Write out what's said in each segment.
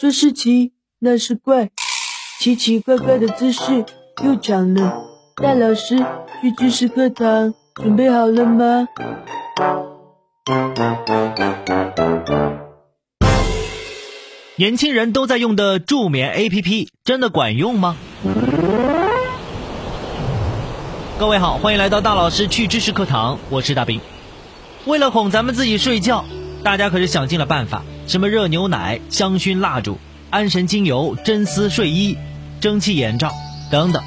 说是奇，那是怪，奇奇怪怪的姿势又长了。大老师去知识课堂，准备好了吗？年轻人都在用的助眠 APP 真的管用吗？各位好，欢迎来到大老师去知识课堂，我是大兵。为了哄咱们自己睡觉，大家可是想尽了办法，什么热牛奶、香薰蜡烛、安神精油、真丝睡衣、蒸汽眼罩等等。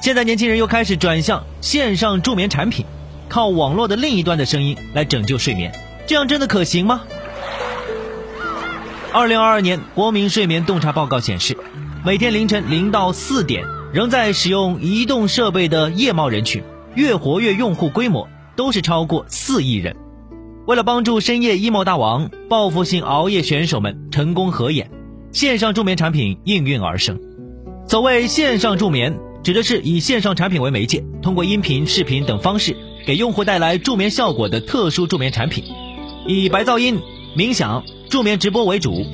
现在年轻人又开始转向线上助眠产品，靠网络的另一端的声音来拯救睡眠，这样真的可行吗？二零二二年国民睡眠洞察报告显示，每天凌晨零到四点仍在使用移动设备的夜猫人群，月活跃用户规模都是超过四亿人。为了帮助深夜 emo 大王、报复性熬夜选手们成功合眼，线上助眠产品应运而生。所谓线上助眠，指的是以线上产品为媒介，通过音频、视频等方式给用户带来助眠效果的特殊助眠产品，以白噪音、冥想。助眠直播为主，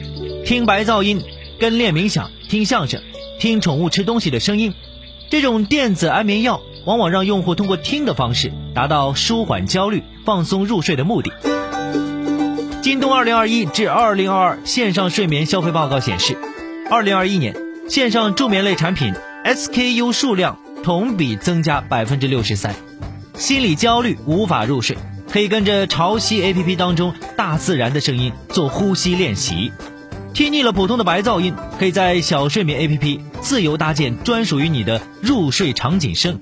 听白噪音、跟练冥想、听相声、听宠物吃东西的声音，这种电子安眠药往往让用户通过听的方式达到舒缓焦虑、放松入睡的目的。京东二零二一至二零二二线上睡眠消费报告显示，二零二一年线上助眠类产品 SKU 数量同比增加百分之六十三，心理焦虑无法入睡。可以跟着潮汐 A P P 当中大自然的声音做呼吸练习，听腻了普通的白噪音，可以在小睡眠 A P P 自由搭建专属于你的入睡场景声。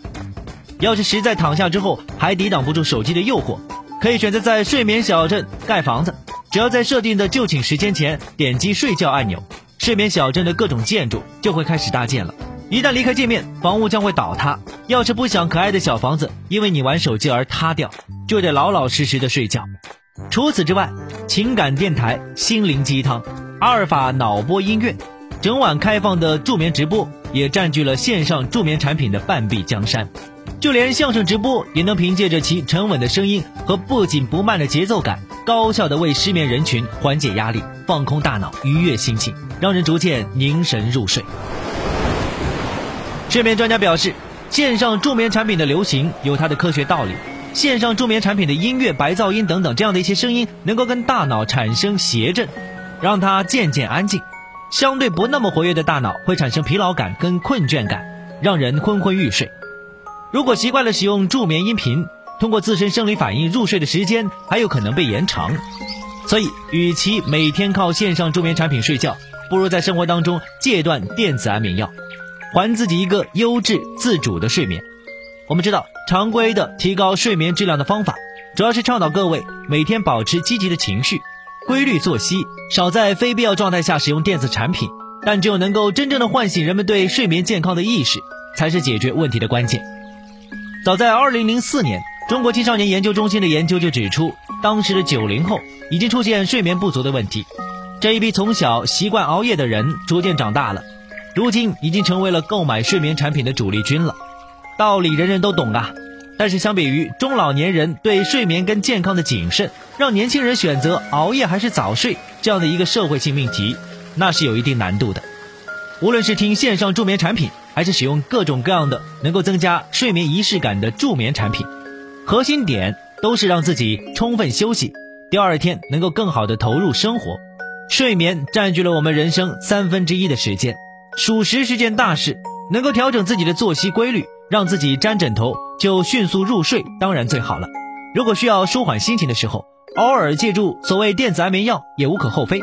要是实在躺下之后还抵挡不住手机的诱惑，可以选择在睡眠小镇盖房子，只要在设定的就寝时间前点击睡觉按钮，睡眠小镇的各种建筑就会开始搭建了。一旦离开界面，房屋将会倒塌。要是不想可爱的小房子因为你玩手机而塌掉，就得老老实实的睡觉。除此之外，情感电台、心灵鸡汤、阿尔法脑波音乐，整晚开放的助眠直播也占据了线上助眠产品的半壁江山。就连相声直播也能凭借着其沉稳的声音和不紧不慢的节奏感，高效的为失眠人群缓解压力、放空大脑、愉悦心情，让人逐渐凝神入睡。睡眠专家表示，线上助眠产品的流行有它的科学道理。线上助眠产品的音乐、白噪音等等这样的一些声音，能够跟大脑产生谐振，让它渐渐安静。相对不那么活跃的大脑会产生疲劳感跟困倦感，让人昏昏欲睡。如果习惯了使用助眠音频，通过自身生理反应入睡的时间还有可能被延长。所以，与其每天靠线上助眠产品睡觉，不如在生活当中戒断电子安眠药。还自己一个优质自主的睡眠。我们知道，常规的提高睡眠质量的方法，主要是倡导各位每天保持积极的情绪，规律作息，少在非必要状态下使用电子产品。但只有能够真正的唤醒人们对睡眠健康的意识，才是解决问题的关键。早在2004年，中国青少年研究中心的研究就指出，当时的九零后已经出现睡眠不足的问题。这一批从小习惯熬夜的人，逐渐长大了。如今已经成为了购买睡眠产品的主力军了，道理人人都懂啊，但是相比于中老年人对睡眠跟健康的谨慎，让年轻人选择熬夜还是早睡这样的一个社会性命题，那是有一定难度的。无论是听线上助眠产品，还是使用各种各样的能够增加睡眠仪式感的助眠产品，核心点都是让自己充分休息，第二天能够更好的投入生活。睡眠占据了我们人生三分之一的时间。属实是件大事，能够调整自己的作息规律，让自己沾枕头就迅速入睡，当然最好了。如果需要舒缓心情的时候，偶尔借助所谓电子安眠药也无可厚非。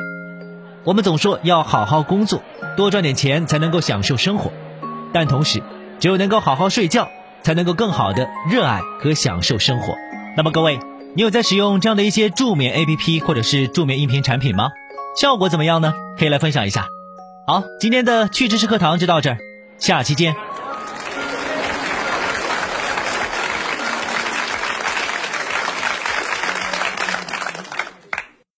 我们总说要好好工作，多赚点钱才能够享受生活，但同时，只有能够好好睡觉，才能够更好的热爱和享受生活。那么各位，你有在使用这样的一些助眠 APP 或者是助眠音频产品吗？效果怎么样呢？可以来分享一下。好，今天的趣知识课堂就到这儿，下期见。